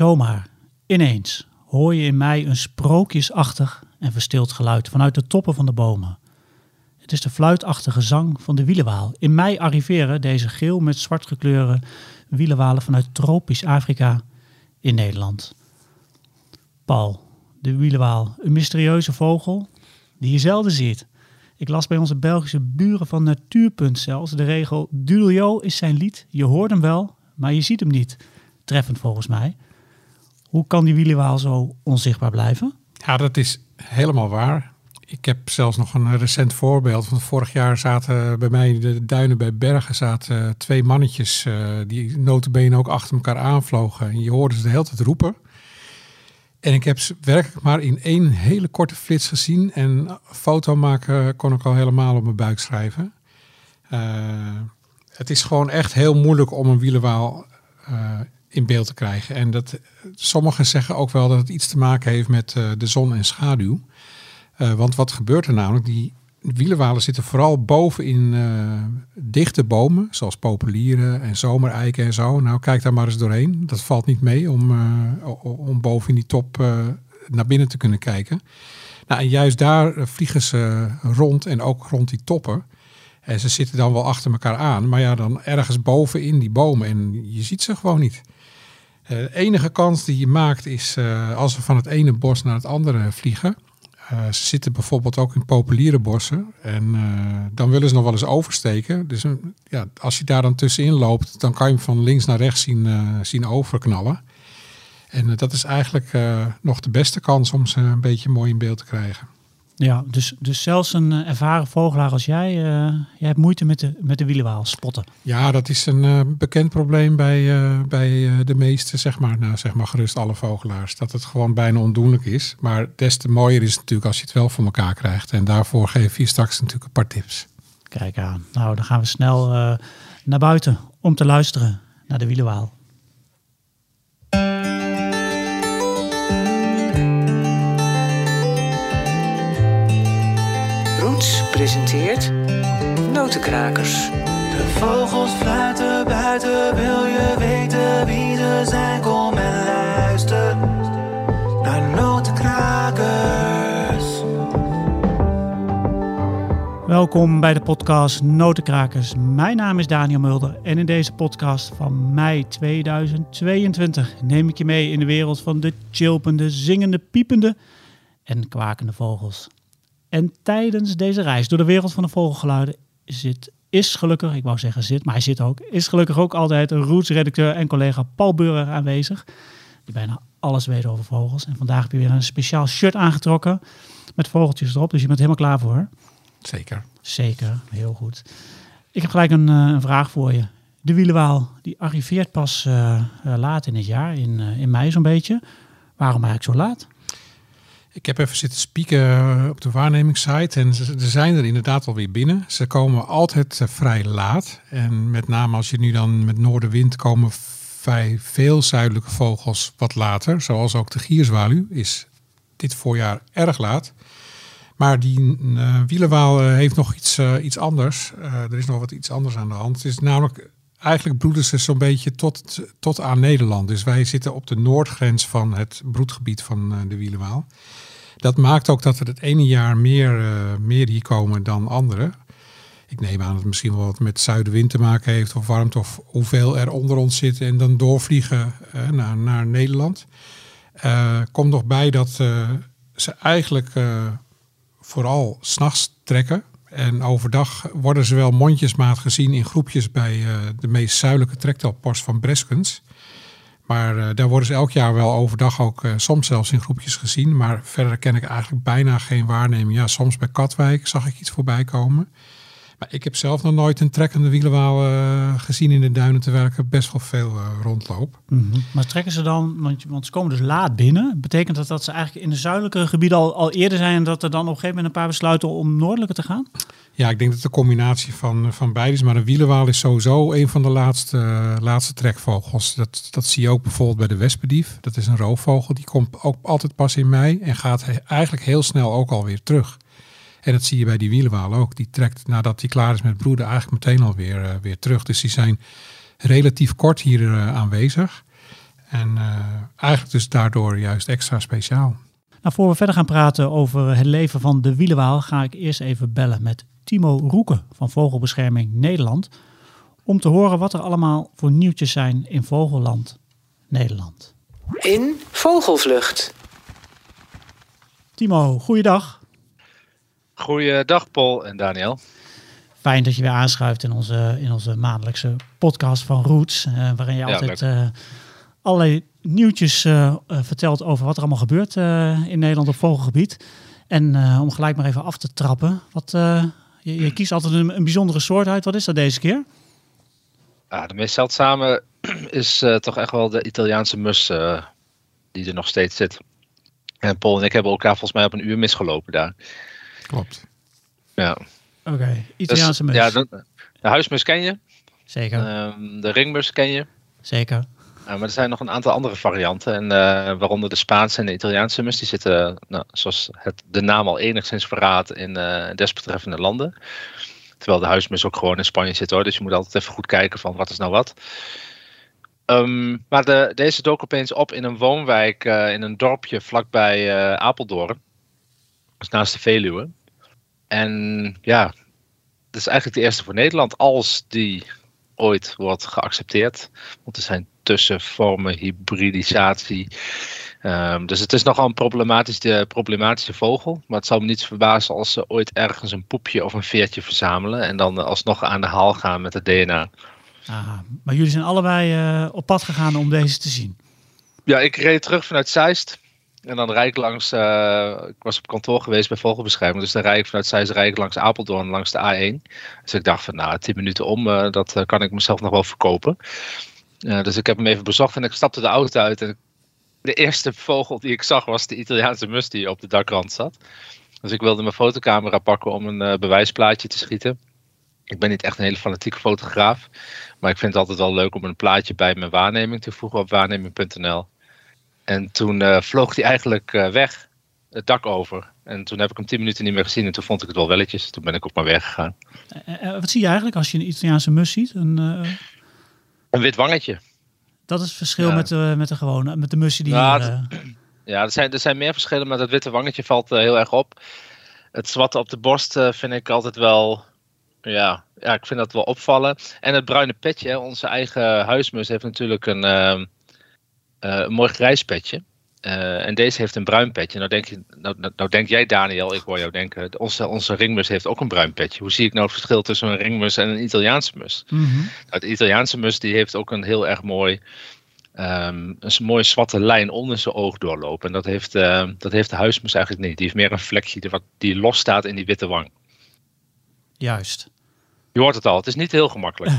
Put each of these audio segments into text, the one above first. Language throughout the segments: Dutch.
Zomaar, ineens, hoor je in mij een sprookjesachtig en verstild geluid vanuit de toppen van de bomen. Het is de fluitachtige zang van de wielenwaal. In mei arriveren deze geel met zwart gekleurde wielenwalen vanuit tropisch Afrika in Nederland. Paul, de wielenwaal, een mysterieuze vogel die je zelden ziet. Ik las bij onze Belgische buren van Natuurpunt zelfs de regel Dudeljo is zijn lied. Je hoort hem wel, maar je ziet hem niet. Treffend volgens mij. Hoe kan die wielenwaal zo onzichtbaar blijven? Ja, dat is helemaal waar. Ik heb zelfs nog een recent voorbeeld. Van vorig jaar zaten bij mij de duinen bij Bergen zaten twee mannetjes uh, die notabene ook achter elkaar aanvlogen. En je hoorde ze de hele tijd roepen. En ik heb ze werkelijk maar in één hele korte flits gezien. En foto maken kon ik al helemaal op mijn buik schrijven. Uh, het is gewoon echt heel moeilijk om een wielenwaal uh, in beeld te krijgen. En dat, sommigen zeggen ook wel dat het iets te maken heeft met uh, de zon en schaduw. want wat gebeurt er namelijk? Die wielenwalen zitten vooral boven in dichte bomen, zoals populieren en zomereiken en zo. Nou, kijk daar maar eens doorheen. Dat valt niet mee om, om boven in die top naar binnen te kunnen kijken. Nou, en juist daar vliegen ze rond en ook rond die toppen. En ze zitten dan wel achter elkaar aan, maar ja, dan ergens boven in die bomen en je ziet ze gewoon niet. De enige kans die je maakt is uh, als we van het ene bos naar het andere vliegen. Uh, ze zitten bijvoorbeeld ook in populiere bossen en dan willen ze nog wel eens oversteken. Dus ja, als je daar dan tussenin loopt, dan kan je hem van links naar rechts zien, zien overknallen. En dat is eigenlijk nog de beste kans om ze een beetje mooi in beeld te krijgen. Ja, dus, dus zelfs een uh, ervaren vogelaar als jij, uh, jij hebt moeite met de, met de wielenwaal spotten. Ja, dat is een uh, bekend probleem bij, bij de meeste, zeg maar, nou, zeg maar gerust alle vogelaars. Dat het gewoon bijna ondoenlijk is. Maar des te mooier is het natuurlijk als je het wel voor elkaar krijgt. En daarvoor geef je straks natuurlijk een paar tips. Kijk aan. Nou, dan gaan we snel naar buiten om te luisteren naar de wielenwaal. Presenteert Notenkrakers. De vogels fluiten buiten, wil je weten wie ze zijn? Kom en luister naar Notenkrakers. Welkom bij de podcast Notenkrakers. Mijn naam is Daniel Mulder en in deze podcast van mei 2022 neem ik je mee in de wereld van de chilpende, zingende, piepende en kwakende vogels. En tijdens deze reis door de wereld van de vogelgeluiden zit, is gelukkig, ik wou zeggen zit, maar hij zit ook, is gelukkig ook altijd een Roots-redacteur en collega Paul Beurer aanwezig. Die bijna alles weet over vogels. En vandaag heb je weer een speciaal shirt aangetrokken met vogeltjes erop. Dus je bent helemaal klaar voor. Zeker. Zeker, heel goed. Ik heb gelijk een, uh, een vraag voor je. De wielenwaal, die arriveert pas uh, laat in het jaar, in, in mei zo'n beetje. Waarom eigenlijk zo laat? Ik heb even zitten spieken op de waarnemingssite en ze, zijn er inderdaad alweer binnen. Ze komen altijd vrij laat. En met name als je nu dan met noordenwind komen vrij veel zuidelijke vogels wat later. Zoals ook de gierzwaluw is dit voorjaar erg laat. Maar die uh, wielenwaal heeft nog iets, iets anders. Er is nog wat iets anders aan de hand. Het is namelijk eigenlijk broeden ze zo'n beetje tot, tot aan Nederland. Dus wij zitten op de noordgrens van het broedgebied van de wielenwaal. Dat maakt ook dat er het ene jaar meer, uh, meer hier komen dan andere. Ik neem aan dat het misschien wel wat met zuidenwind te maken heeft of warmte of hoeveel er onder ons zit en dan doorvliegen uh, naar, naar Nederland. Komt nog bij dat ze eigenlijk vooral s'nachts trekken. En overdag worden ze wel mondjesmaat gezien in groepjes bij de meest zuidelijke trektelpost van Breskens. Maar uh, daar worden ze elk jaar wel overdag ook uh, soms zelfs in groepjes gezien. Maar verder ken ik eigenlijk bijna geen waarneming. Ja, soms bij Katwijk zag ik iets voorbij komen. Maar ik heb zelf nog nooit een trekkende wielenwaal uh, gezien in de duinen, terwijl ik er best wel veel rondloop. Mm -hmm. Maar trekken ze dan, want, want, ze komen dus laat binnen. Betekent dat dat ze eigenlijk in de zuidelijke gebieden al, al eerder zijn en dat er dan op een gegeven moment een paar besluiten om noordelijker te gaan? Ja, ik denk dat het een combinatie van, van beide is. Maar de wielenwaal is sowieso een van de laatste, uh, laatste trekvogels. Dat, dat zie je ook bijvoorbeeld bij de wespendief. Dat is een roofvogel. Die komt ook altijd pas in mei en gaat eigenlijk heel snel ook alweer terug. En dat zie je bij die wielenwaal ook. Die trekt nadat hij klaar is met broeden eigenlijk meteen alweer uh, weer terug. Dus die zijn relatief kort hier uh, aanwezig. En eh, eigenlijk dus daardoor juist extra speciaal. Nou, voor we verder gaan praten over het leven van de wielenwaal, ga ik eerst even bellen met Timo Roeken van Vogelbescherming Nederland. Om te horen wat er allemaal voor nieuwtjes zijn in Vogelland Nederland. In Vogelvlucht. Timo, goeiedag. Goeiedag Paul en Daniel. Fijn dat je weer aanschuift in onze, in onze maandelijkse podcast van Roots. eh, waarin je Ja, altijd eh, allerlei nieuwtjes eh, vertelt over wat er allemaal gebeurt in Nederland op vogelgebied. En om gelijk maar even af te trappen. Wat, je, je kiest altijd een, een bijzondere soort uit. Wat is dat deze keer? Ja, de meest zeldzame is toch echt wel de Italiaanse mus die er nog steeds zit. En Paul en ik hebben elkaar volgens mij op een uur misgelopen daar. Klopt. Ja. Oké, Dus, Italiaanse mus. Ja, de, de huismus ken je. Zeker, Ehm, de ringmus ken je. zeker. Ja, maar er zijn nog een aantal andere varianten. En, eh, waaronder de Spaanse en de Italiaanse mus. Die zitten, nou, zoals het, de naam al enigszins verraadt, in eh, desbetreffende landen. Terwijl de huismus ook gewoon in Spanje zit hoor. Dus je moet altijd even goed kijken van wat is nou wat. Ehm, maar de, deze dook opeens op in een woonwijk eh, in een dorpje vlakbij eh, Apeldoorn. Dus naast de Veluwe. En ja, dat is eigenlijk de eerste voor Nederland als die ooit wordt geaccepteerd. Want er zijn tussenvormen, hybridisatie. Ehm, dus het is nogal een problematische, problematische vogel. Maar het zou me niets verbazen als ze ooit ergens een poepje of een veertje verzamelen. En dan alsnog aan de haal gaan met het DNA. Aha. Maar jullie zijn allebei eh, op pad gegaan om deze te zien. Ja, ik reed terug vanuit Zeist. En dan rijd ik langs, eh, ik was op kantoor geweest bij Vogelbescherming. Dus dan rijd ik vanuit ik langs Apeldoorn, langs de A1. Dus ik dacht van, nou, 10 minuten om, eh, dat eh, kan ik mezelf nog wel verkopen. Dus ik heb hem even bezocht en ik stapte de auto uit. En de eerste vogel die ik zag was de Italiaanse mus die op de dakrand zat. Dus ik wilde mijn fotocamera pakken om een bewijsplaatje te schieten. Ik ben niet echt een hele fanatieke fotograaf. Maar ik vind het altijd wel leuk om een plaatje bij mijn waarneming te voegen op waarneming.nl. En toen eh, vloog hij eigenlijk eh, weg, het dak over. En toen heb ik hem 10 minuten niet meer gezien en toen vond ik het wel welletjes. Toen ben ik ook maar weggegaan. Eh, wat zie je eigenlijk als je een Italiaanse mus ziet? Een, Een wit wangetje. dat is het verschil Ja. met, de, met de gewone, met de mussen die Ja, hier, het- Ja, er zijn, er zijn meer verschillen, maar dat witte wangetje valt heel erg op. Het zwarte op de borst vind ik altijd wel. Ja, ja, ik vind dat wel opvallen. En het bruine petje, onze eigen huismus heeft natuurlijk een, ehm, eh, een mooi grijs petje. Eh, en deze heeft een bruin petje. Nou denk, je, nou, nou, nou denk jij, Daniel, ik hoor jou denken. Onze, onze ringmus heeft ook een bruin petje. Hoe zie ik nou het verschil tussen een ringmus en een Italiaanse mus? mhm. Nou, de Italiaanse mus die heeft ook een heel erg mooi, ehm, een mooie zwarte lijn onder zijn oog doorlopen. En dat heeft, ehm, dat heeft de huismus eigenlijk niet. Die heeft meer een vlekje die, wat, die los staat in die witte wang. Juist. Je hoort het al, het is niet heel gemakkelijk.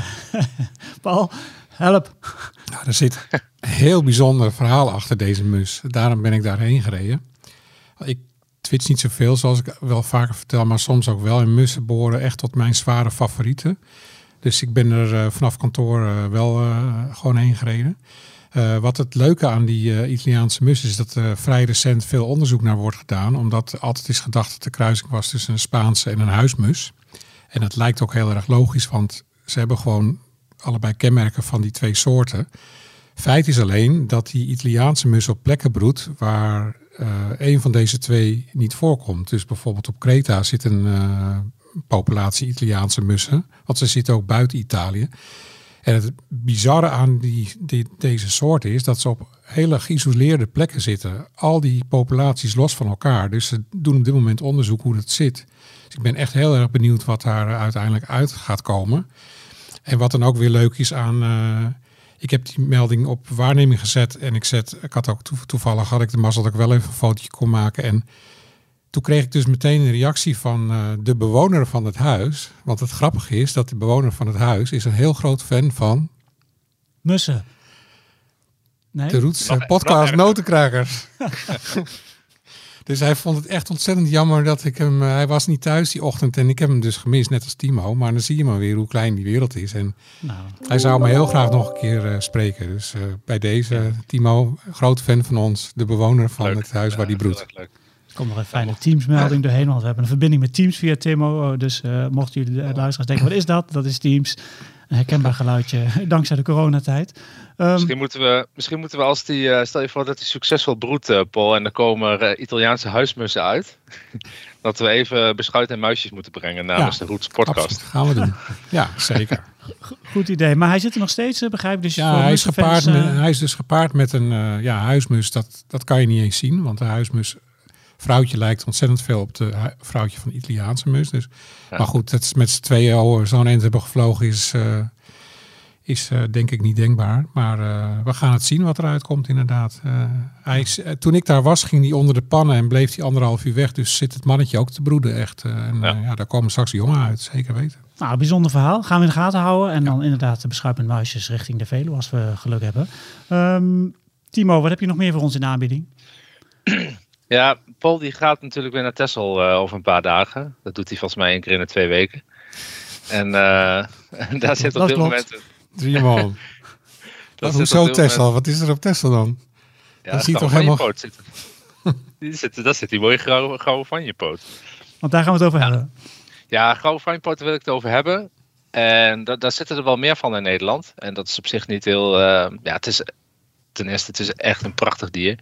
Paul, help. Nou, er zit een heel bijzonder verhaal achter deze mus. Daarom ben ik daarheen gereden. Ik twitch niet zoveel, zoals ik wel vaker vertel, maar soms ook wel. En mussen behoren echt tot mijn zware favorieten. Dus ik ben er eh, vanaf kantoor eh, wel eh, gewoon heen gereden. Wat het leuke aan die Italiaanse mus is dat er vrij recent veel onderzoek naar wordt gedaan. Omdat altijd is gedacht dat de kruising was tussen een Spaanse en een huismus. En dat lijkt ook heel erg logisch, want ze hebben gewoon allebei kenmerken van die twee soorten. Feit is alleen dat die Italiaanse mus op plekken broedt waar eh, een van deze twee niet voorkomt. Dus bijvoorbeeld op Kreta zit een eh, populatie Italiaanse mussen, want ze zitten ook buiten Italië. En het bizarre aan die, die, deze soorten is dat ze op hele geïsoleerde plekken zitten. Al die populaties los van elkaar. Dus ze doen op dit moment onderzoek hoe dat zit. Dus ik ben echt heel erg benieuwd wat daar uiteindelijk uit gaat komen. En wat dan ook weer leuk is aan. eh, ik heb die melding op waarneming gezet en ik zet. Ik had ook toe- toevallig had ik de mazzel dat ik wel even een fotootje kon maken. En toen kreeg ik dus meteen een reactie van eh, de bewoner van het huis. Want het grappige is dat de bewoner van het huis is een heel groot fan van Mussen. Nee? de Roots eh, podcast. Notenkrakers. dus hij vond het echt ontzettend jammer dat ik hem... eh, hij was niet thuis die ochtend en ik heb hem dus gemist, net als Timo. Maar dan zie je maar weer hoe klein die wereld is. En Nou, hij zou me heel graag nog een keer eh, spreken. Dus eh, bij deze, Timo, groot fan van ons. De bewoner van Leuk. het huis waar die broedt. er komt nog een fijne Teams-melding doorheen, want we hebben een verbinding met Teams via Timo. Oh, Dus eh, mochten jullie de luisteraars denken, wat is dat? Dat is Teams. Een herkenbaar geluidje dankzij de coronatijd. Um, misschien, moeten we, misschien moeten we als die, uh, stel je voor dat hij succesvol broedt, uh, Paul, en er komen er uh, Italiaanse huismussen uit. dat we even beschuit en muisjes moeten brengen namens ja, de Roots podcast. Dat gaan we doen. Ja, zeker. Goed idee. Maar hij zit er nog steeds, begrijp ik? Dus ja, hij is, gepaard met, hij is dus gepaard met een ja, huismus. Dat, dat kan je niet eens zien, want de huismus vrouwtje lijkt ontzettend veel op de vrouwtje van de Italiaanse mus. Dus, ja. Maar goed, dat is met z'n tweeën al zo'n eind hebben gevlogen is, uh, is uh, denk ik niet denkbaar. Maar uh, we gaan het zien wat eruit komt inderdaad. hij, toen ik daar was, ging hij onder de pannen en bleef hij anderhalf uur weg. Dus zit het mannetje ook te broeden echt. en ja. ja. daar komen straks jongen uit, zeker weten. Nou, bijzonder verhaal. Gaan we in de gaten houden. En dan inderdaad de beschuipende muisjes richting de Veluwe als we geluk hebben. Um, Timo, wat heb je nog meer voor ons in de aanbieding? Ja, Paul die gaat natuurlijk weer naar Texel uh, over een paar dagen. Dat doet hij volgens mij één keer in de twee weken. En, uh, en daar zit op dit moment... Drie man. Hoezo Texel? Wat is er op Texel dan? Ja, dat ziet toch helemaal... Poot zitten. die zit, daar zit die mooie grauwe, grauwe van je poot. Want daar gaan we het over ja. hebben. Ja, grauwe van je poot wil ik het over hebben. En da daar zitten er wel meer van in Nederland. En dat is op zich niet heel... Uh, ja, het is... Ten eerste, het is echt een prachtig dier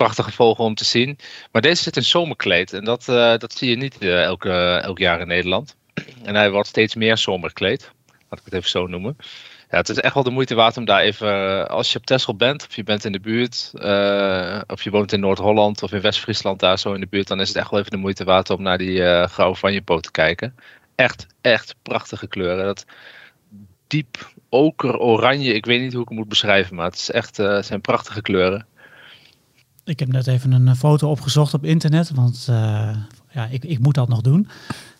prachtige vogel om te zien. Maar deze zit in zomerkleed en dat, uh, dat zie je niet uh, elke, elk jaar in Nederland. En hij wordt steeds meer zomerkleed, laat ik het even zo noemen. Ja, het is echt wel de moeite waard om daar even, eh, als je op Texel bent, of je bent in de buurt, of je woont in Noord-Holland of in West-Friesland, daar zo in de buurt, dan is het echt wel even de moeite waard om naar die grauwe vanjepoot te kijken. Echt, echt prachtige kleuren. Dat diep oker, oranje, ik weet niet hoe ik het moet beschrijven, maar het, is echt, zijn prachtige kleuren. Ik heb net even een foto opgezocht op internet, want uh, ja, ik, ik moet dat nog doen. Mm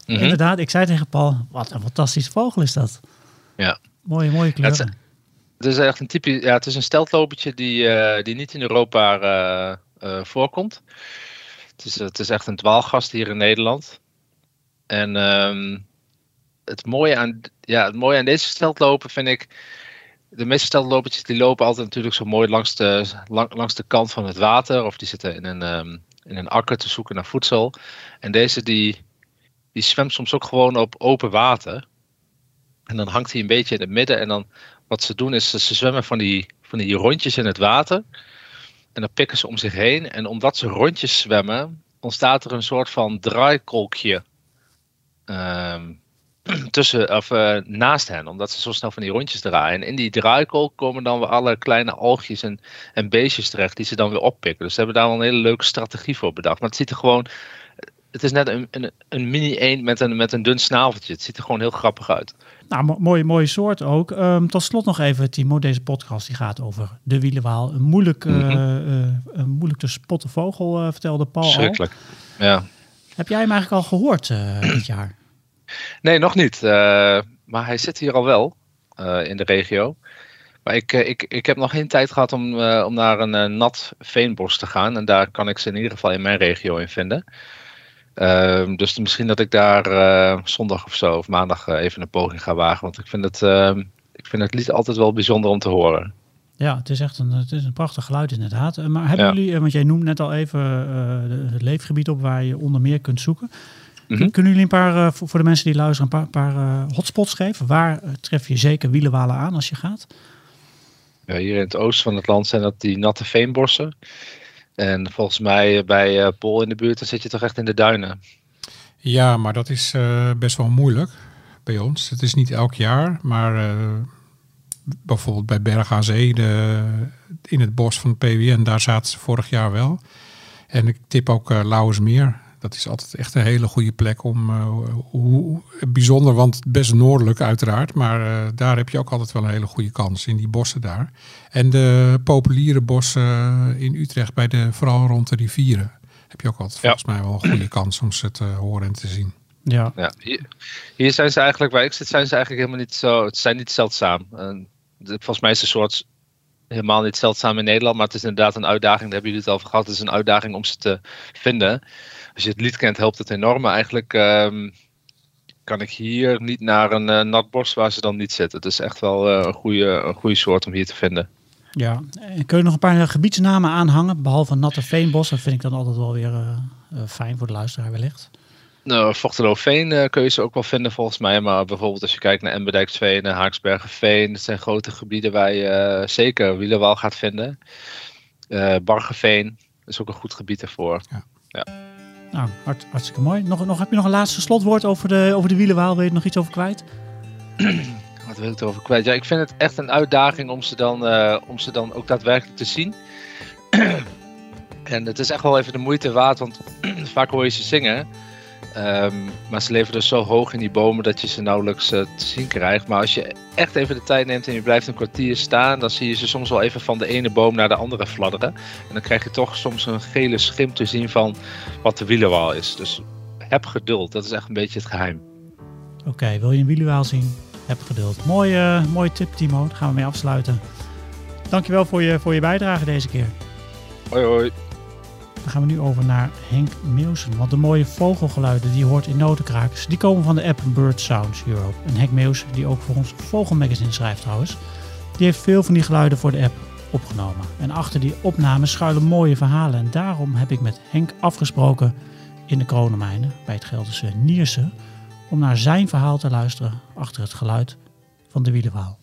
-hmm. Inderdaad, ik zei tegen Paul, wat een fantastische vogel is dat. Ja. Mooie, mooie kleuren. Ja, het, is echt een type, ja, het is een steltlopertje die, uh, die niet in Europa uh, voorkomt. Het is, het is echt een dwaalgast hier in Nederland. En um, het, mooie aan, ja, het mooie aan deze steltloper vind ik de meeste steltlopertjes die lopen altijd natuurlijk zo mooi langs de, lang, langs de kant van het water. Of die zitten in een, um, in een akker te zoeken naar voedsel. En deze die, die zwemt soms ook gewoon op open water. En dan hangt hij een beetje in het midden. En dan wat ze doen is ze zwemmen van die, van die rondjes in het water. En dan pikken ze om zich heen. En omdat ze rondjes zwemmen, ontstaat er een soort van draaikolkje. Um, tussen, of, uh, naast hen, omdat ze zo snel van die rondjes draaien. En in die draaikolk komen dan weer alle kleine algjes en, en beestjes terecht die ze dan weer oppikken. Dus ze hebben daar wel een hele leuke strategie voor bedacht. Maar het ziet er gewoon, het is net een, een, een mini eend met een, met een dun snaveltje. Het ziet er gewoon heel grappig uit. Nou, mooie, mooie soort ook. Um, tot slot nog even, Timo, deze podcast die gaat over de wielenwaal. Een moeilijk, mm -hmm. uh, uh, een moeilijk te spotten vogel, uh, vertelde Paul Schrikkelijk, ja. Heb jij hem eigenlijk al gehoord dit jaar? Nee, nog niet. Uh, maar hij zit hier al wel uh, in de regio. Maar ik, uh, ik, ik heb nog geen tijd gehad om, om naar een nat veenbos te gaan. En daar kan ik ze in ieder geval in mijn regio in vinden. Ehm, dus misschien dat ik daar zondag of zo of maandag even een poging ga wagen. Want ik vind, het, ehm, ik vind het lied altijd wel bijzonder om te horen. Ja, het is echt een, het is een prachtig geluid inderdaad. Maar hebben ja. jullie, want jij noemt net al even het leefgebied op waar je onder meer kunt zoeken. -hmm. Kunnen jullie een paar, uh, voor, de mensen die luisteren, een paar, paar uh, hotspots geven? Waar uh, tref je zeker wielenwalen aan als je gaat? Ja, hier in het oosten van het land zijn dat die natte veenbossen. En volgens mij bij Pol in de buurt, dan zit je toch echt in de duinen. Ja, maar dat is best wel moeilijk bij ons. Het is niet elk jaar, maar bijvoorbeeld bij Berg aan Zee, de, in het bos van het PWN, daar zaten ze vorig jaar wel. En ik tip ook uh, Lauwersmeer dat is altijd echt een hele goede plek om. Uh, hoe, bijzonder, want best noordelijk uiteraard. Maar uh, daar heb je ook altijd wel een hele goede kans in die bossen daar. En de populiere bossen in Utrecht, bij de, vooral rond de rivieren, heb je ook altijd ja. volgens mij wel een goede kans om ze te horen en te zien. Ja. ja hier, hier, zijn ze eigenlijk, waar ik zit, zijn ze eigenlijk helemaal niet zo. Het zijn niet zeldzaam. En volgens mij is het een soort helemaal niet zeldzaam in Nederland, maar het is inderdaad een uitdaging. Daar hebben jullie het al over gehad. Het is een uitdaging om ze te vinden als je het lied kent, helpt het enorm. Maar eigenlijk um, kan ik hier niet naar een uh, nat bos waar ze dan niet zitten. Het is echt wel uh, een, goede, een goede soort om hier te vinden. Ja, en kun je nog een paar gebiedsnamen aanhangen, behalve natte veenbos? Dat vind ik dan altijd wel weer uh, fijn voor de luisteraar wellicht. Nou, Veen uh, kun je ze ook wel vinden volgens mij. Maar bijvoorbeeld als je kijkt naar Embedijksveen en Haaksbergenveen. Dat zijn grote gebieden waar je uh, zeker wielerwal gaat vinden. Uh, Bargeveen is ook een goed gebied ervoor. Ja. ja. Nou, hart, hartstikke mooi. Nog, nog, heb je nog een laatste slotwoord over de, over de wielenwaal? Wil je er nog iets over kwijt? Wat wil ik erover kwijt? Ja, ik vind het echt een uitdaging om ze dan, om ze dan ook daadwerkelijk te zien. en het is echt wel even de moeite waard, want vaak hoor je ze zingen. Ehm, maar ze leven dus zo hoog in die bomen dat je ze nauwelijks uh, te zien krijgt. Maar als je echt even de tijd neemt en je blijft een kwartier staan, dan zie je ze soms wel even van de ene boom naar de andere fladderen. En dan krijg je toch soms een gele schim te zien van wat de wielerwaal is. Dus heb geduld, dat is echt een beetje het geheim. Oké, wil je een wielerwaal zien? Heb geduld. Mooie, mooie tip, Timo. Daar gaan we mee afsluiten. Dankjewel voor je, voor je bijdrage deze keer. Hoi hoi. Dan gaan we nu over naar Henk Meeuwsen. Want de mooie vogelgeluiden die je hoort in Notenkrakers, die komen van de app Bird Sounds Europe. En Henk Meeuwsen, die ook voor ons Vogelmagazine schrijft trouwens, die heeft veel van die geluiden voor de app opgenomen. En achter die opnames schuilen mooie verhalen. En daarom heb ik met Henk afgesproken in de Kronenmijnen bij het Gelderse Nierse om naar zijn verhaal te luisteren achter het geluid van de Wielenwaal.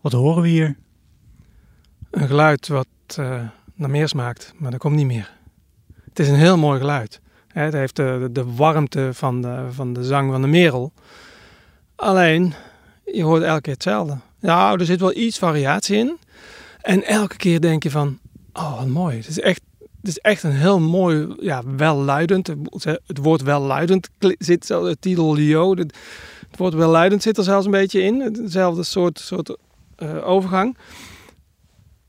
Wat horen we hier? Een geluid wat uh, naar meer smaakt, maar dat komt niet meer. Het is een heel mooi geluid. Het heeft de, de warmte van de, van de zang van de merel. Alleen, je hoort elke keer hetzelfde. Nou, er zit wel iets variatie in. En elke keer denk je van, oh wat mooi. Het is echt, het is echt een heel mooi, ja, welluidend. Het woord welluidend zit zo, het titel Lio. Het, woord welluidend zit er zelfs een beetje in. Hetzelfde soort, soort uh, overgang.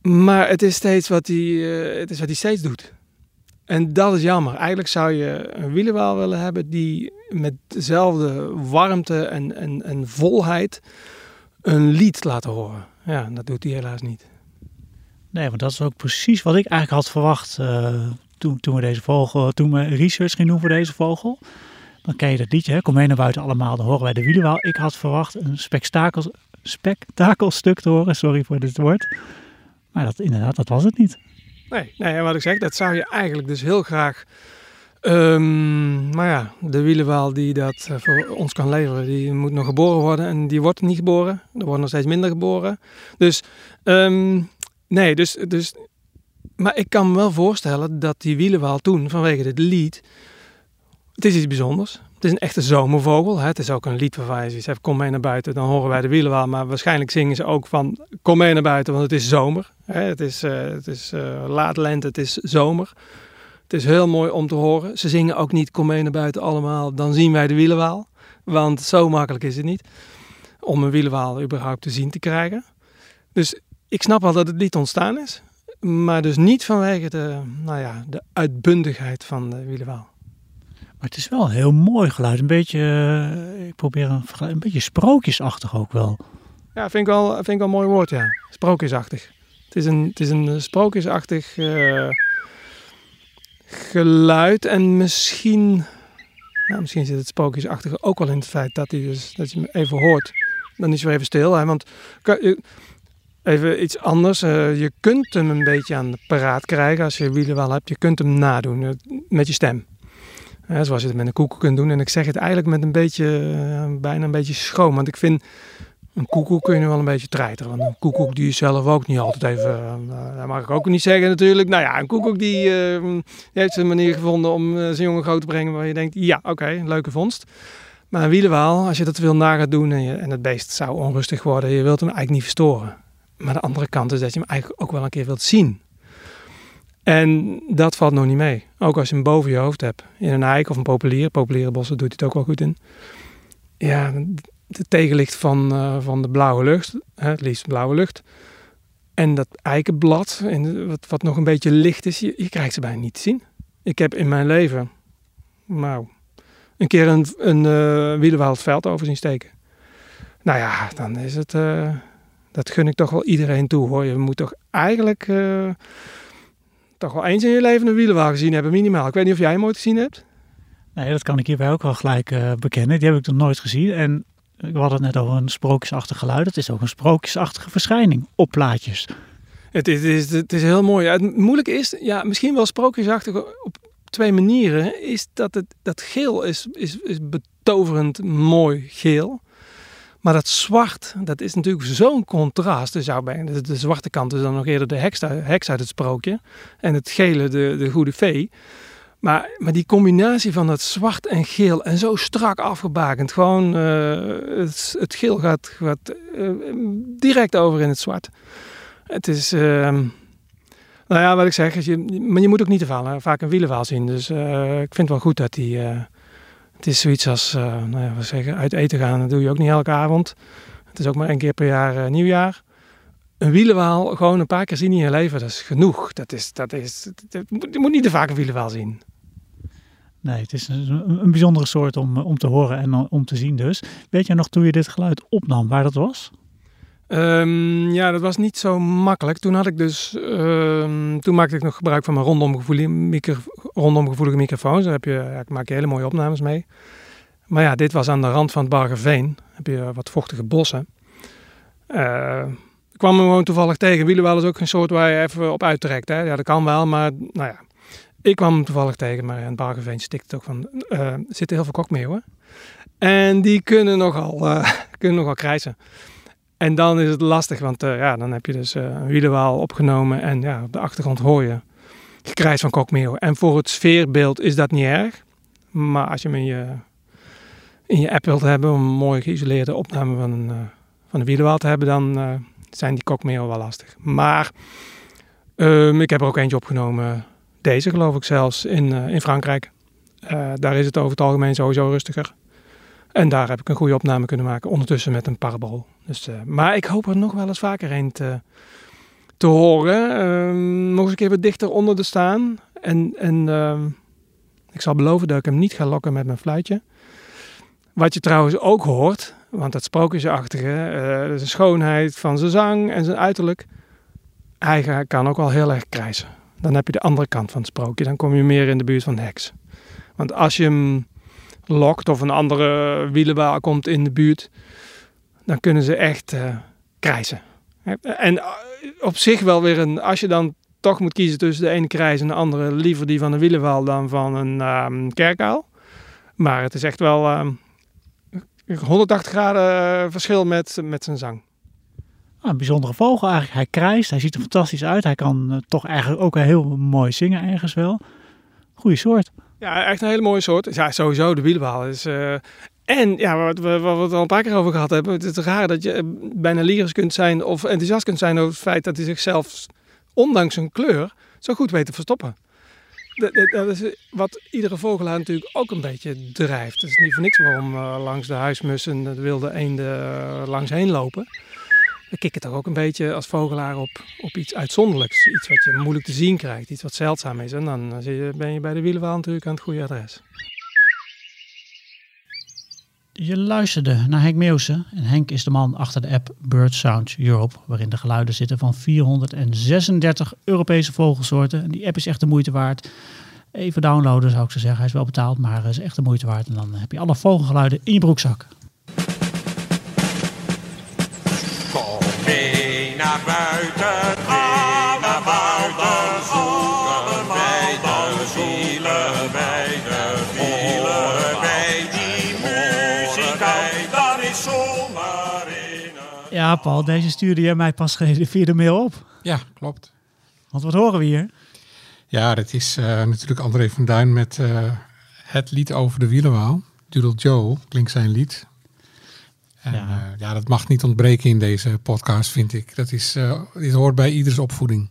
Maar het is steeds wat hij, uh, het is wat hij steeds doet. En dat is jammer. Eigenlijk zou je een wielerwaal willen hebben die met dezelfde warmte en, en, en volheid een lied laten horen. Ja, dat doet hij helaas niet. Nee, want dat is ook precies wat ik eigenlijk had verwacht uh, toen, toen we deze vogel, toen we research gingen doen voor deze vogel. Dan ken je dat liedje, hè? kom mee naar buiten allemaal, dan horen wij de wielenwaal. Ik had verwacht een spektakel, spektakelstuk te horen, sorry voor dit woord. Maar dat, inderdaad, dat was het niet. Nee, nee, wat ik zeg, dat zou je eigenlijk dus heel graag... Um, maar ja, de wielenwaal die dat eh, voor ons kan leveren, die moet nog geboren worden. En die wordt niet geboren. Er worden nog steeds minder geboren. Dus, um, nee, dus, dus... Maar ik kan me wel voorstellen dat die wielenwaal toen, vanwege dit lied... Het is iets bijzonders. Het is een echte zomervogel. Hè. Het is ook een lied waarvan je kom mee naar buiten, dan horen wij de wielenwaal. Maar waarschijnlijk zingen ze ook van, kom mee naar buiten, want het is zomer. Hè. Het is, uh, het is uh, laat lente, het is zomer. Het is heel mooi om te horen. Ze zingen ook niet, kom mee naar buiten allemaal, dan zien wij de wielenwaal. Want zo makkelijk is het niet om een wielenwaal überhaupt te zien te krijgen. Dus ik snap wel dat het lied ontstaan is. Maar dus niet vanwege de, nou ja, de uitbundigheid van de wielenwaal. Maar het is wel een heel mooi geluid. Een beetje, uh, ik probeer een, een beetje sprookjesachtig ook wel. Ja, vind ik wel, vind ik wel een mooi woord, ja. Sprookjesachtig. Het is een, het is een sprookjesachtig uh, geluid. En misschien, nou, misschien zit het sprookjesachtige ook wel in het feit dat, hij dus, dat je hem even hoort. Dan is hij even stil. Hè? Want even iets anders. Je kunt hem een beetje aan de paraat krijgen als je wielen wel hebt. Je kunt hem nadoen met je stem zoals je het met een koekoek kunt doen. En ik zeg het eigenlijk met een beetje, uh, bijna een beetje schoon. Want ik vind, een koekoek kun je nu wel een beetje treiteren. Want een koekoek die is zelf ook niet altijd even, uh, dat mag ik ook niet zeggen natuurlijk. Nou ja, een koekoek die, die heeft een manier gevonden om zijn jongen groot te brengen. Waar je denkt, ja oké, leuke vondst. Maar een wielenwaal, als je dat veel na gaat doen en, je, en het beest zou onrustig worden, je wilt hem eigenlijk niet verstoren. Maar de andere kant is dat je hem eigenlijk ook wel een keer wilt zien. En dat valt nog niet mee. Ook als je hem boven je hoofd hebt. In een eik of een populier. Populiere bossen doet het ook wel goed in. Ja, het tegenlicht van, uh, van de blauwe lucht. Hè, het liefst blauwe lucht. En dat eikenblad, wat, wat nog een beetje licht is. Je, krijgt ze bijna niet te zien. Ik heb in mijn leven, nou, een keer een, een uh, veld over zien steken. Nou ja, dan is het... Uh, dat gun ik toch wel iedereen toe hoor. Je moet toch eigenlijk toch wel eens in je leven een wielenwaal gezien hebben, minimaal. Ik weet niet of jij hem ooit gezien hebt. Nee, dat kan ik hierbij ook wel gelijk eh, bekennen. Die heb ik nog nooit gezien. En we hadden het net over een sprookjesachtig geluid. Het is ook een sprookjesachtige verschijning op plaatjes. Het is, het is, het is heel mooi. Ja, het moeilijke is, ja, misschien wel sprookjesachtig op twee manieren, is dat het dat geel is, is, is betoverend mooi geel. Maar dat zwart, dat is natuurlijk zo'n contrast. Dus de, de zwarte kant is dan nog eerder de heks, uit- het sprookje. En het gele de, de goede vee. Maar, maar die combinatie van het zwart en geel en zo strak afgebakend. Gewoon, eh, het, geel gaat, gaat eh, direct over in het zwart. Het is, ehm, nou ja, wat ik zeg, als je, maar je moet ook niet te vaak een wielenwaal zien. Dus eh, ik vind het wel goed dat die, het is zoiets als, eh, nou ja, wat zeggen, uit eten gaan, dat doe je ook niet elke avond. Het is ook maar één keer per jaar eh, nieuwjaar. Een wielenwaal gewoon een paar keer zien in je leven, dat is genoeg. Dat is, dat is, dat- je moet niet te vaak een wielenwaal zien. Nee, het is een, een bijzondere soort om, om te horen en om te zien dus. Weet je nog toen je dit geluid opnam, waar dat was? Ehm, ja, dat was niet zo makkelijk. Toen had ik dus, ehm, toen maakte ik nog gebruik van mijn rondomgevoelige, micro, rondomgevoelige microfoons. Daar heb je, ja, ik maak hele mooie opnames mee. Maar ja, dit was aan de rand van het Bargeveen. Heb je wat vochtige bossen. Eh, ik kwam hem gewoon toevallig tegen. Wielenwal is ook geen soort waar je even op uittrekt. Hè? Ja, dat kan wel, maar nou ja. Ik kwam hem toevallig tegen, maar in het Bargeveen stikt het ook van. eh, er zitten heel veel kokmeeuwen. En die kunnen nogal, eh kunnen nogal krijsen. En dan is het lastig, want eh, ja, dan heb je dus eh, een wielenwaal opgenomen en ja, op de achtergrond hoor je gekrijs van kokmeeuw. En voor het sfeerbeeld is dat niet erg. Maar als je hem in je, in je app wilt hebben, een mooi geïsoleerde opname van een, eh, van een wielenwaal te hebben, dan zijn die kokmeeuwen wel lastig. Maar ehm, ik heb er ook eentje opgenomen, deze geloof ik zelfs, in, in Frankrijk. Daar is het over het algemeen sowieso rustiger. En daar heb ik een goede opname kunnen maken, ondertussen met een parabool. Dus, eh, maar ik hoop er nog wel eens vaker een te, te horen. Ehm, nog eens een keer wat dichter onder te staan. En, en ehm, ik zal beloven dat ik hem niet ga lokken met mijn fluitje. Wat je trouwens ook hoort, want dat sprookjesachtige, eh, de schoonheid van zijn zang en zijn uiterlijk. Hij kan ook wel heel erg krijsen. Dan heb je de andere kant van het sprookje. Dan kom je meer in de buurt van heks. Want als je hem lokt of een andere wielenwaal komt in de buurt, dan kunnen ze echt eh krijsen. En eh, op zich wel weer een, als je dan toch moet kiezen tussen de ene krijs en de andere, liever die van een wielenwaal dan van een ehm kerkuil. Maar het is echt wel ehm 180 graden eh, verschil met, met zijn zang. Ah, een bijzondere vogel eigenlijk. Hij krijst, hij ziet er fantastisch uit. Hij kan toch eigenlijk ook heel mooi zingen ergens wel. Goeie soort. Ja, echt een hele mooie soort. Ja, sowieso de wielenwaal is... eh, en ja, wat we, wat we het al een paar keer over gehad hebben. Het is raar dat je eh, bijna lyrisch kunt zijn of enthousiast kunt zijn over het feit dat hij zichzelf, ondanks zijn kleur, zo goed weet te verstoppen. Dat, dat- is wat iedere vogelaar natuurlijk ook een beetje drijft. Het is niet voor niks waarom eh, langs de huismussen en de wilde eenden langs heen lopen. We kikken toch ook een beetje als vogelaar op, op iets uitzonderlijks. Iets wat je moeilijk te zien krijgt, iets wat zeldzaam is. En dan ben je bij de wielenwaal natuurlijk aan het goede adres. Je luisterde naar Henk Meeuwse. En Henk is de man achter de app Bird Sound Europe. Waarin de geluiden zitten van 436 Europese vogelsoorten. En die app is echt de moeite waard. Even downloaden zou ik zo zeggen. Hij is wel betaald, maar is echt de moeite waard. En dan heb je alle vogelgeluiden in je broekzak. Ja, Paul, deze stuurde jij mij pas via de mail op. Ja, klopt. Want wat horen we hier? Ja, dat is eh, natuurlijk André van Duin met eh, het lied over de wielenwaal. Doodle Joe klinkt zijn lied. En Ja. ja. ja, dat mag niet ontbreken in deze podcast, vind ik. Dat is, eh, dit hoort bij ieders opvoeding.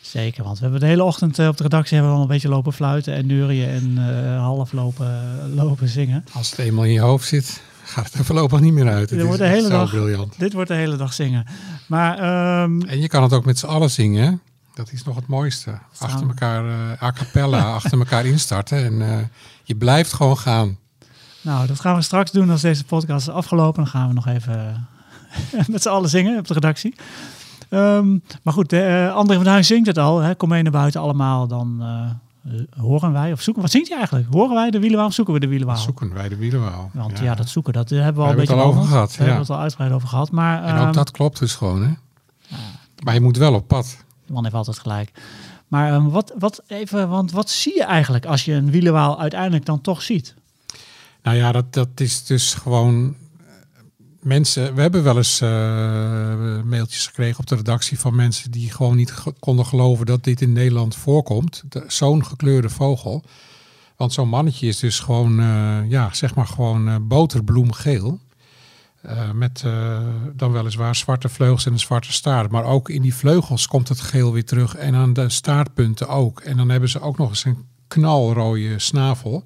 Zeker, want we hebben de hele ochtend eh, op de redactie hebben we al een beetje lopen fluiten en neurien en eh, half lopen, lopen zingen. Als het eenmaal in je hoofd zit, gaat het er voorlopig niet meer uit. Het wordt de hele dag- briljant. Dit wordt de hele dag zingen. Maar ehm, En je kan het ook met z'n allen zingen. Dat is nog het mooiste. Achter elkaar, eh, a cappella, achter elkaar instarten. En eh, je blijft gewoon gaan. nou, dat gaan we straks doen als deze podcast is afgelopen. Dan gaan we nog even met z'n allen zingen op de redactie. Ehm, maar goed, eh André van Duin zingt het al. Hè? Kom mee naar buiten allemaal, dan eh, horen wij. Of zoeken, wat zingt hij eigenlijk? Horen wij de wielenwaal of zoeken we de wielenwaal? Zoeken wij de wielenwaal. Want ja. dat zoeken, dat hebben we al een hebben beetje het al over gehad, hebben ja. we het al uitgebreid over gehad. Maar En ehm, ook dat klopt dus gewoon, hè? Maar je moet wel op pad. de man heeft altijd gelijk. Maar ehm, wat, wat, even, want wat zie je eigenlijk als je een wielenwaal uiteindelijk dan toch ziet? Nou ja, dat, dat is dus gewoon eh, mensen. We hebben wel eens eh, mailtjes gekregen op de redactie van mensen die gewoon niet konden geloven dat dit in Nederland voorkomt. Zo'n gekleurde vogel. Want zo'n mannetje is dus gewoon, eh, ja, zeg maar gewoon eh, boterbloemgeel. Met dan weliswaar zwarte vleugels en een zwarte staart. Maar ook in die vleugels komt het geel weer terug. En aan de staartpunten ook. En dan hebben ze ook nog eens een knalrode snavel.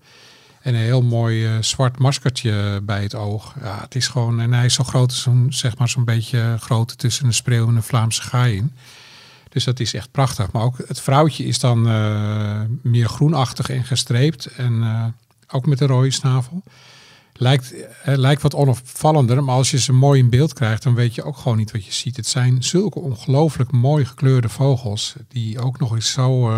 En een heel mooi eh, zwart maskertje bij het oog. Ja, het is gewoon, en hij is zo groot zo'n, zeg maar zo'n beetje groot tussen een spreeuw en een Vlaamse gaai in. Dus dat is echt prachtig. Maar ook het vrouwtje is dan eh, meer groenachtig en gestreept. En eh, ook met een rode snavel. Lijkt, lijkt wat onopvallender, maar als je ze mooi in beeld krijgt, dan weet je ook gewoon niet wat je ziet. Het zijn zulke ongelooflijk mooi gekleurde vogels, die ook nog eens zo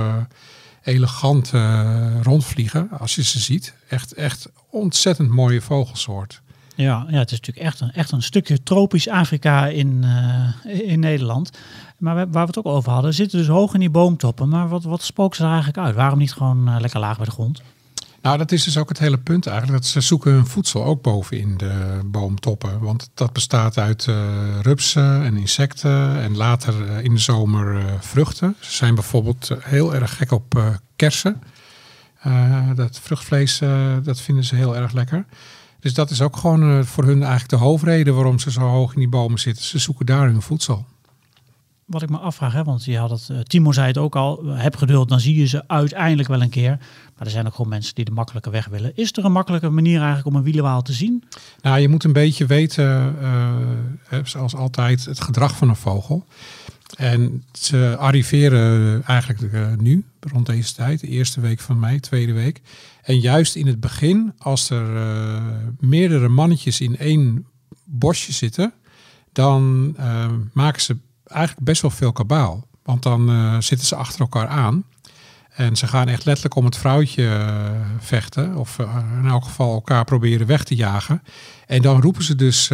elegant eh, rondvliegen als je ze ziet. Echt, echt ontzettend mooie vogelsoort. Ja, ja het is natuurlijk echt een, echt een stukje tropisch Afrika in, eh, in Nederland. Maar waar we het ook over hadden, zitten dus hoog in die boomtoppen. Maar wat, wat spookt ze er eigenlijk uit? Waarom niet gewoon eh, lekker laag bij de grond? Nou, dat is dus ook het hele punt eigenlijk. Dat ze zoeken hun voedsel ook boven in de boomtoppen. Want dat bestaat uit eh, rupsen en insecten en later eh, in de zomer eh, vruchten. Ze zijn bijvoorbeeld heel erg gek op kersen. Dat vruchtvlees, dat vinden ze heel erg lekker. Dus dat is ook gewoon voor hun eigenlijk de hoofdreden waarom ze zo hoog in die bomen zitten. Ze zoeken daar hun voedsel. Wat ik me afvraag, hè, want je had het, eh, Timo zei het ook al, heb geduld, dan zie je ze uiteindelijk wel een keer. Maar er zijn ook gewoon mensen die de makkelijke weg willen. Is er een makkelijke manier eigenlijk om een wielenwaal te zien? Nou, je moet een beetje weten, eh, zoals altijd, het gedrag van een vogel. En ze arriveren eigenlijk eh, nu, rond deze tijd, de eerste week van mei, tweede week. En juist in het begin, als er eh, meerdere mannetjes in één bosje zitten, dan eh, maken ze eigenlijk best wel veel kabaal. Want dan eh, zitten ze achter elkaar aan. En ze gaan echt letterlijk om het vrouwtje eh, vechten. Of eh, in elk geval elkaar proberen weg te jagen. En dan roepen ze dus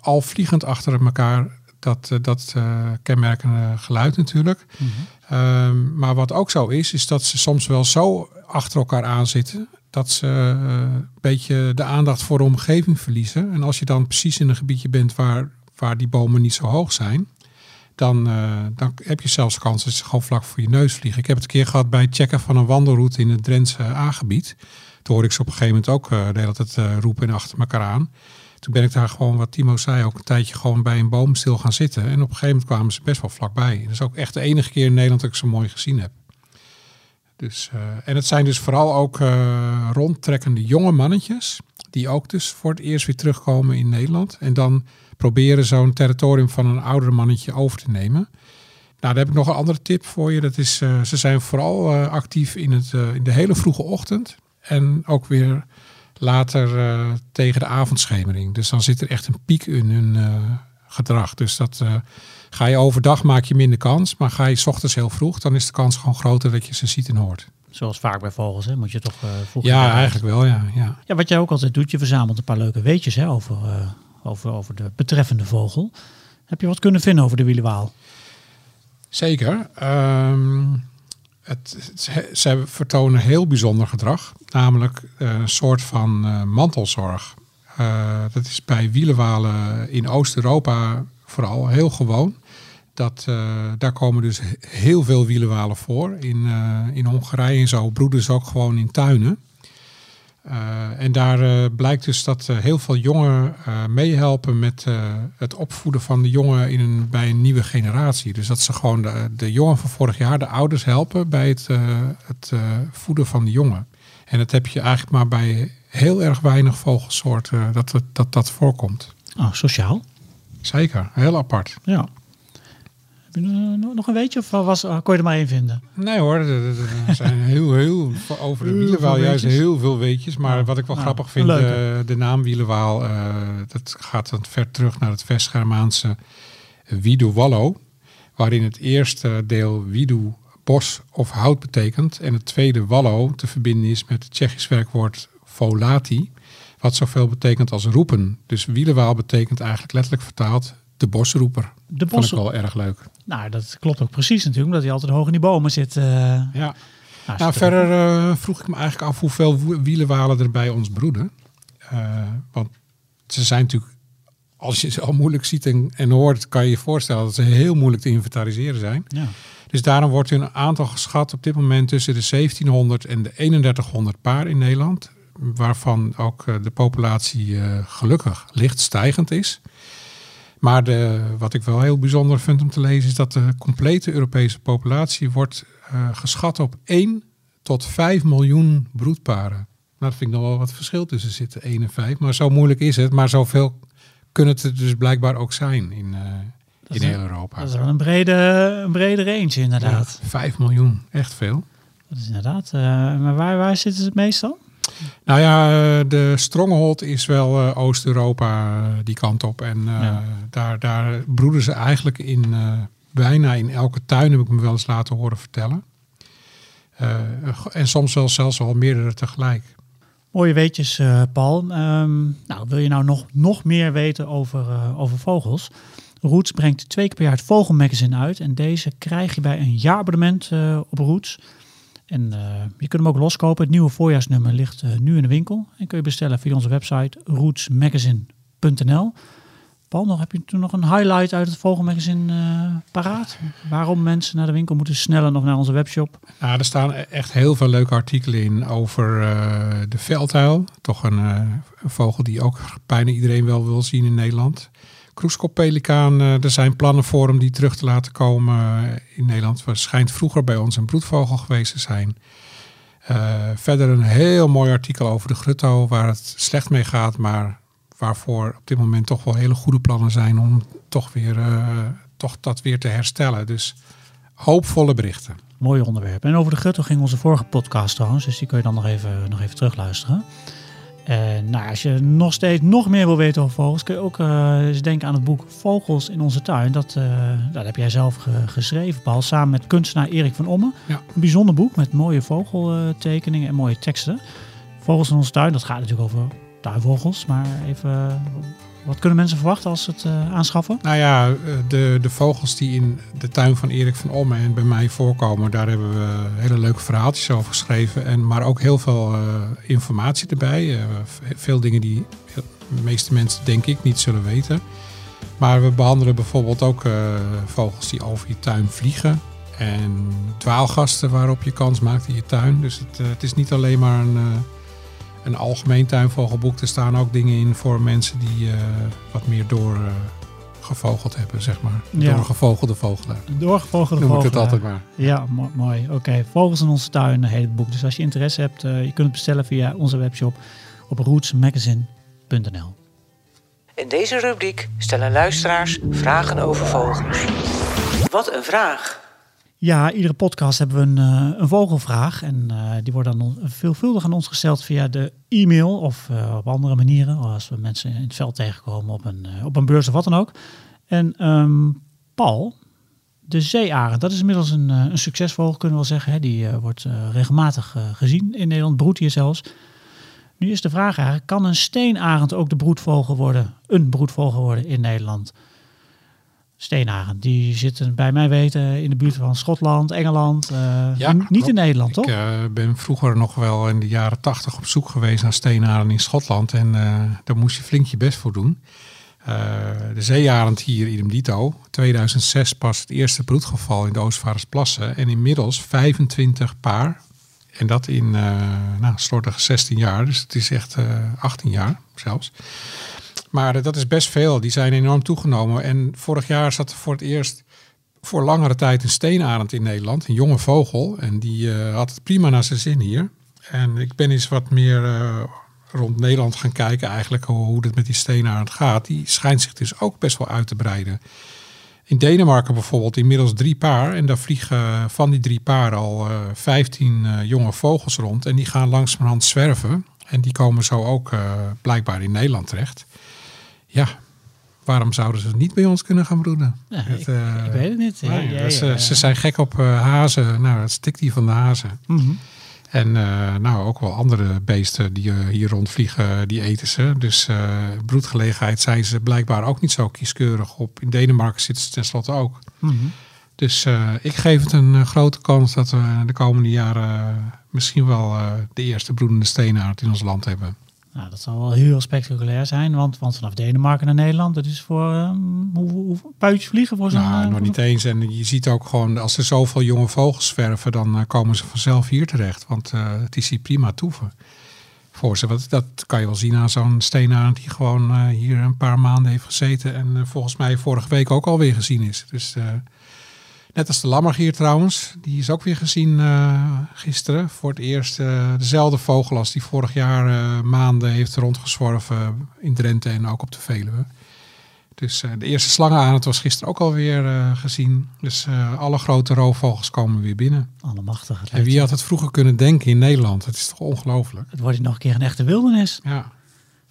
al vliegend achter elkaar dat, dat kenmerkende geluid natuurlijk. Ehm, maar wat ook zo is, is dat ze soms wel zo achter elkaar aan zitten. Dat ze een beetje de aandacht voor de omgeving verliezen. En als je dan precies in een gebiedje bent waar, waar die bomen niet zo hoog zijn dan, eh, dan heb je zelfs kans dat ze gewoon vlak voor je neus vliegen. Ik heb het een keer gehad bij het checken van een wandelroute in het Drentse aangebied. Toen hoorde ik ze op een gegeven moment ook eh, de eh, roepen en achter elkaar aan. Toen ben ik daar gewoon, wat Timo zei, ook een tijdje gewoon bij een boom stil gaan zitten. En op een gegeven moment kwamen ze best wel vlakbij. Dat is ook echt de enige keer in Nederland dat ik ze mooi gezien heb. Dus, en het zijn dus vooral ook rondtrekkende jonge mannetjes. Die ook dus voor het eerst weer terugkomen in Nederland. En dan proberen zo'n territorium van een ouder mannetje over te nemen. Nou, dan heb ik nog een andere tip voor je. Dat is, eh, ze zijn vooral eh, actief in, het, eh, in de hele vroege ochtend. En ook weer later tegen de avondschemering. Dus dan zit er echt een piek in hun gedrag. Dus dat ga je overdag maak je minder kans. Maar ga je 's ochtends heel vroeg, dan is de kans gewoon groter dat je ze ziet en hoort. Zoals vaak bij vogels, hè? moet je toch vroeg Ja, eigenlijk wel, ja. ja. Ja, wat jij ook altijd doet, je verzamelt een paar leuke weetjes hè, over, over, over de betreffende vogel. Heb je wat kunnen vinden over de wielenwaal? Zeker. Ehm, het, ze, vertonen heel bijzonder gedrag, namelijk eh, een soort van eh, mantelzorg. Eh, dat is bij wielenwalen in Oost-Europa vooral heel gewoon. Dat, daar komen dus he- heel veel wielenwalen voor. In, in Hongarije en zo broeden ze ook gewoon in tuinen. Eh, en daar eh, blijkt dus dat eh, heel veel jongen eh, meehelpen met het opvoeden van de jongen in een, bij een nieuwe generatie. Dus dat ze gewoon de, de jongen van vorig jaar, de ouders helpen bij het, het voeden van de jongen. En dat heb je eigenlijk maar bij heel erg weinig vogelsoorten dat, het- dat dat voorkomt. Oh, sociaal. Zeker, heel apart. Ja. Heb je nog- een weetje of was, kon je er maar één vinden? Nee hoor, er- zijn heel, heel, over de wielenwaal juist heel veel weetjes. Maar wat ik wel nou, grappig vind, leuke. eh, de naam wielenwaal, eh, dat gaat dan ver terug naar het West-Germaanse Wiedu Wallo. waarin het eerste deel widu bos of hout betekent en het tweede wallo te verbinden is met het Tsjechisch werkwoord volati, wat zoveel betekent als roepen. Dus wielenwaal betekent eigenlijk letterlijk vertaald de bosroeper. De Vond ik bos. wel erg leuk. Nou, dat klopt ook precies natuurlijk, omdat hij altijd hoog in die bomen zit. eh. Ja. Nou, Nou, er- verder eh, vroeg ik me eigenlijk af hoeveel wielenwalen er bij ons broeden. Eh, want ze zijn natuurlijk, als je ze al moeilijk ziet en, en hoort, kan je je voorstellen dat ze heel moeilijk te inventariseren zijn. Ja. Dus daarom wordt er een aantal geschat op dit moment tussen de 1700 en de 3100 paar in Nederland. Waarvan ook de populatie gelukkig licht stijgend is. Maar de, wat ik wel heel bijzonder vind om te lezen is dat de complete Europese populatie wordt eh, geschat op 1 tot 5 miljoen broedparen. Nou, dat vind ik nog wel wat verschil tussen zitten 1 en 5. Maar zo moeilijk is het. Maar zoveel kunnen het er dus blijkbaar ook zijn in, eh, in heel Europa. Dat is wel een brede, een brede range inderdaad. Ja, 5 miljoen, echt veel. Dat is inderdaad. eh, maar waar, waar zitten ze het meest dan? Nou ja, eh, de stronghold is wel eh, Oost-Europa eh, die kant op. En Ja. daar, daar broeden ze eigenlijk in bijna in elke tuin, heb ik me wel eens laten horen vertellen. En soms wel zelfs wel meerdere tegelijk. Mooie weetjes, Paul. Ehm, nou, wil je nou nog, nog meer weten over, over vogels? Roots brengt twee keer per jaar het Vogelmagazine uit. En deze krijg je bij een jaarabonnement op Roots. En eh, je kunt hem ook loskopen. Het nieuwe voorjaarsnummer ligt eh, nu in de winkel. En kun je bestellen via onze website rootsmagazine.nl. Paul, nog, heb je toen nog een highlight uit het Vogelmagazine eh paraat? Waarom mensen naar de winkel moeten snellen of naar onze webshop? Nou, er staan echt heel veel leuke artikelen in over de veldhuil. Toch een, een vogel die ook bijna iedereen wel wil zien in Nederland. Kroeskop-pelikaan, eh, er zijn plannen voor om die terug te laten komen eh, in Nederland. Schijnt vroeger bij ons een broedvogel geweest te zijn. Eh, verder een heel mooi artikel over de grutto, waar het slecht mee gaat, maar waarvoor op dit moment toch wel hele goede plannen zijn om toch weer toch dat weer te herstellen. Dus hoopvolle berichten. Mooi onderwerp. En over de gutto ging onze vorige podcast trouwens, dus die kun je dan nog even, nog even terugluisteren. En nou, als je nog steeds nog meer wil weten over vogels, kun je ook eh, eens denken aan het boek Vogels in onze tuin. Dat, eh, dat heb jij zelf ge- geschreven, Paul, samen met kunstenaar Erik van Ommen. Ja. Een bijzonder boek met mooie vogeltekeningen en mooie teksten. Vogels in onze tuin, dat gaat natuurlijk over tuinvogels, maar even, wat kunnen mensen verwachten als ze het eh, aanschaffen? Nou ja, eh, de, de vogels die in de tuin van Erik van Ommen en bij mij voorkomen, daar hebben we hele leuke verhaaltjes over geschreven. En, maar ook heel veel eh, informatie erbij. Veel dingen die de meeste mensen denk ik niet zullen weten. Maar we behandelen bijvoorbeeld ook vogels die over je tuin vliegen. En dwaalgasten waarop je kans maakt in je tuin. Dus het, het is niet alleen maar een, een algemeen tuinvogelboek. Er staan ook dingen in voor mensen die eh, wat meer door eh, gevogeld hebben, zeg maar. Ja. Door gevogelde vogelaar. Doorgevogelde Noem ik het altijd maar. Ja, mo- mooi. Oké, Vogels in onze tuin heet het boek. Dus als je interesse hebt, eh, je kunt het bestellen via onze webshop op rootsmagazine.nl. In deze rubriek stellen luisteraars vragen over vogels. Wat een vraag! Ja, iedere podcast hebben we een, eh, een vogelvraag. En eh, die wordt dan veelvuldig aan ons gesteld via de e-mail of eh, op andere manieren. Als we mensen in het veld tegenkomen op een, op een beurs of wat dan ook. En ehm, Paul, de zeearend, dat is inmiddels een, een succesvogel, kunnen we wel zeggen. Hè? Die wordt regelmatig gezien in Nederland, broedt hier zelfs. Nu is de vraag kan een steenarend ook de broedvogel worden, een broedvogel worden in Nederland? Steenarend, die zitten bij mij weten in de buurt van Schotland, Engeland, eh, Ja, niet klopt. in Nederland, toch? Ik eh, ben vroeger nog wel in de jaren tachtig op zoek geweest naar steenaren in Schotland. En eh, daar moest je flink je best voor doen. De zeearend hier, idem dito. 2006 pas het eerste broedgeval in de Oostvaardersplassen. En inmiddels 25 paar. En dat in nou, slordige 16 jaar. Dus het is echt eh 18 jaar zelfs. Maar eh, dat is best veel. Die zijn enorm toegenomen. En vorig jaar zat er voor het eerst voor langere tijd een steenarend in Nederland. Een jonge vogel. En die eh, had het prima naar zijn zin hier. En ik ben eens wat meer eh, rond Nederland gaan kijken eigenlijk hoe, het met die steenarend gaat. Die schijnt zich dus ook best wel uit te breiden. In Denemarken bijvoorbeeld inmiddels drie paar. En daar vliegen van die drie paar al eh 15 eh, jonge vogels rond. En die gaan langzamerhand zwerven. En die komen zo ook eh, blijkbaar in Nederland terecht. Ja, waarom zouden ze niet bij ons kunnen gaan broeden? Het, ik, eh, ik weet het niet. nee, Ja, ja, ja. eh, ze zijn gek op eh, hazen. Nou, het stikt hier van de hazen. Mhm. En eh, nou, ook wel andere beesten die hier rondvliegen, die eten ze. Dus broedgelegenheid zijn ze blijkbaar ook niet zo kieskeurig op. In Denemarken zitten ze tenslotte ook. Mhm. Dus ik geef het een grote kans dat we de komende jaren misschien wel de eerste broedende steenaard in ons land hebben. Nou, dat zal wel heel spectaculair zijn, want, want vanaf Denemarken naar Nederland, dat is voor ehm, hoe, hoe, puitjes vliegen voor zo'n... Nou, eh, nog niet eens. En je ziet ook gewoon, als er zoveel jonge vogels zwerven, dan eh, komen ze vanzelf hier terecht. Want eh, het is hier prima toeven voor ze. Want dat kan je wel zien aan zo'n steenaard die gewoon hier een paar maanden heeft gezeten. En volgens mij vorige week ook alweer gezien is. Dus net als de lammergier trouwens, die is ook weer gezien eh, gisteren. Voor het eerst eh, dezelfde vogel als die vorig jaar eh, maanden heeft rondgezworven in Drenthe en ook op de Veluwe. Dus de eerste slangenarend was gisteren ook alweer gezien. Dus alle grote roofvogels komen weer binnen. Allemachtig. Het, En wie had het vroeger kunnen denken in Nederland? Het is toch ongelooflijk? het wordt hier nog een keer een echte wildernis. Ja.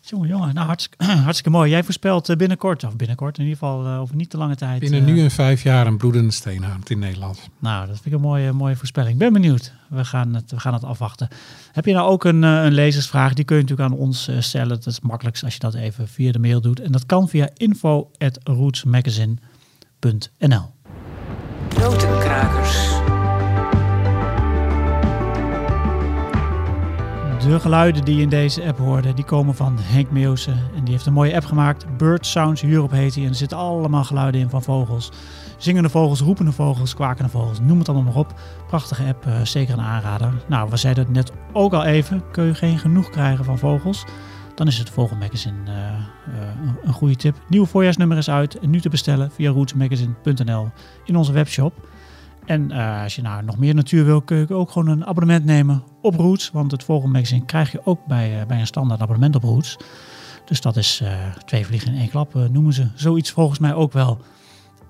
Jongen, jongen. Nou, hartstikke, hartstikke mooi. Jij voorspelt eh, binnenkort, of binnenkort in ieder geval eh, over niet te lange tijd. Binnen eh, nu en vijf jaar een bloedende steenhout in Nederland. Nou, dat vind ik een mooie, mooie voorspelling. Ik ben benieuwd. We gaan het, we gaan het afwachten. Heb je nou ook een, eh, een lezersvraag? Die kun je natuurlijk aan ons eh, stellen. Dat is het makkelijkst als je dat even via de mail doet. En dat kan via info.rootsmagazine.nl Notenkrakers. De geluiden die je in deze app hoorde, die komen van Henk Meeuwse. En die heeft een mooie app gemaakt. Bird Sounds Europe heet die. En er zitten allemaal geluiden in van vogels. Zingende vogels, roepende vogels, kwakende vogels. Noem het allemaal maar op. Prachtige app, eh, zeker een aanrader. Nou, we zeiden het net ook al even. Kun je geen genoeg krijgen van vogels? Dan is het Vogelmagazine eh, eh, een- goede tip. Nieuwe voorjaarsnummer is uit. En nu te bestellen via rootsmagazine.nl in onze webshop. En eh, als je nou nog meer natuur wil, kun je ook gewoon een abonnement nemen op Roots. Want het Vogelmagazine krijg je ook bij, eh, bij een standaard abonnement op Roots. Dus dat is eh, twee vliegen in één klap, noemen ze. Zoiets volgens mij ook wel.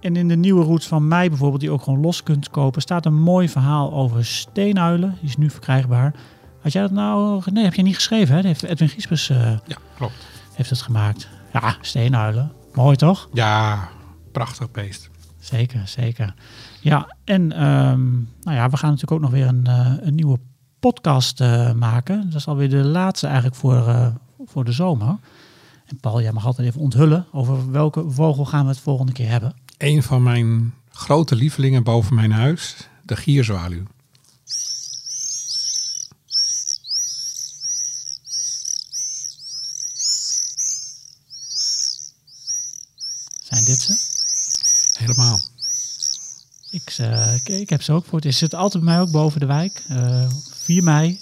En in de nieuwe Roots van mij bijvoorbeeld, die je ook gewoon los kunt kopen, staat een mooi verhaal over steenuilen. Die is nu verkrijgbaar. Had jij dat nou... Nee, heb je niet geschreven, hè? Dat heeft Edwin Giespers Ja, klopt. heeft het gemaakt. Ja, steenuilen. Mooi toch? Ja, prachtig beest. Zeker, zeker. Ja, en ehm, nou ja, we gaan natuurlijk ook nog weer een, eh, een nieuwe podcast eh, maken. Dat is alweer de laatste eigenlijk voor, eh, voor de zomer. En Paul, jij mag altijd even onthullen over welke vogel gaan we het volgende keer hebben. Een van mijn grote lievelingen boven mijn huis, de gierzwaluw. Zijn dit ze? Helemaal. Ik, eh, ik, ik heb ze ook voor het eerst. Ze zitten altijd bij mij ook boven de wijk. Eh 4 mei,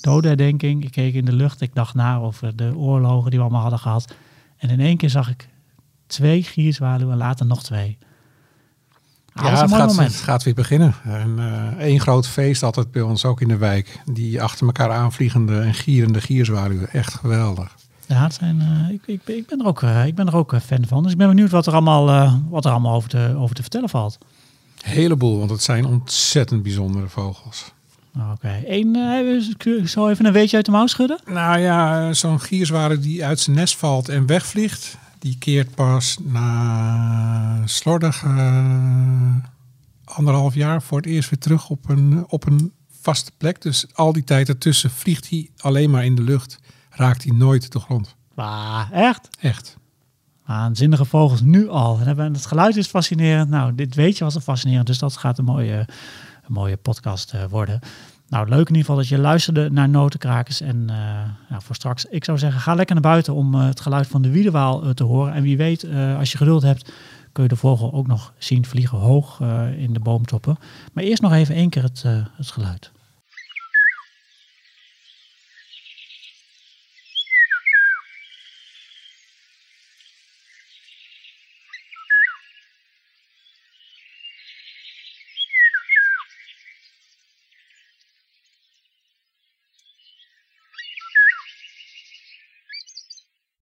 dodenherdenking. Ik keek in de lucht. Ik dacht na over de oorlogen die we allemaal hadden gehad. En in één keer zag ik twee gierzwaluwen en later nog twee. Ah, is ja, het gaat, het gaat weer beginnen. En eh, één groot feest altijd bij ons, ook in de wijk. Die achter elkaar aanvliegende en gierende gierzwaluwen. Echt geweldig. Ja, het zijn, eh, ik, ik, ik ben er ook, eh, ik ben er ook eh, fan van. Dus ik ben benieuwd wat er allemaal, wat er allemaal over, te, over te vertellen valt. Heleboel, want het zijn ontzettend bijzondere vogels. Oké, Eén, kun je zo even een weetje uit de mouw schudden? Nou ja, zo'n gierzwaluw die uit zijn nest valt en wegvliegt, die keert pas na slordig anderhalf jaar voor het eerst weer terug op een, op een vaste plek. Dus al die tijd ertussen vliegt hij alleen maar in de lucht, raakt hij nooit de grond. Ah, echt? Echt. Waanzinnige vogels nu al. En het geluid is fascinerend. Nou, dit weet je was al fascinerend. Dus dat gaat een mooie, een mooie podcast eh, worden. Nou, leuk in ieder geval dat je luisterde naar Notenkrakers. En eh, nou, voor straks, ik zou zeggen, ga lekker naar buiten om eh, het geluid van de wiedewaal te horen. En wie weet, als je geduld hebt, kun je de vogel ook nog zien vliegen hoog in de boomtoppen. Maar eerst nog even één keer het, het geluid.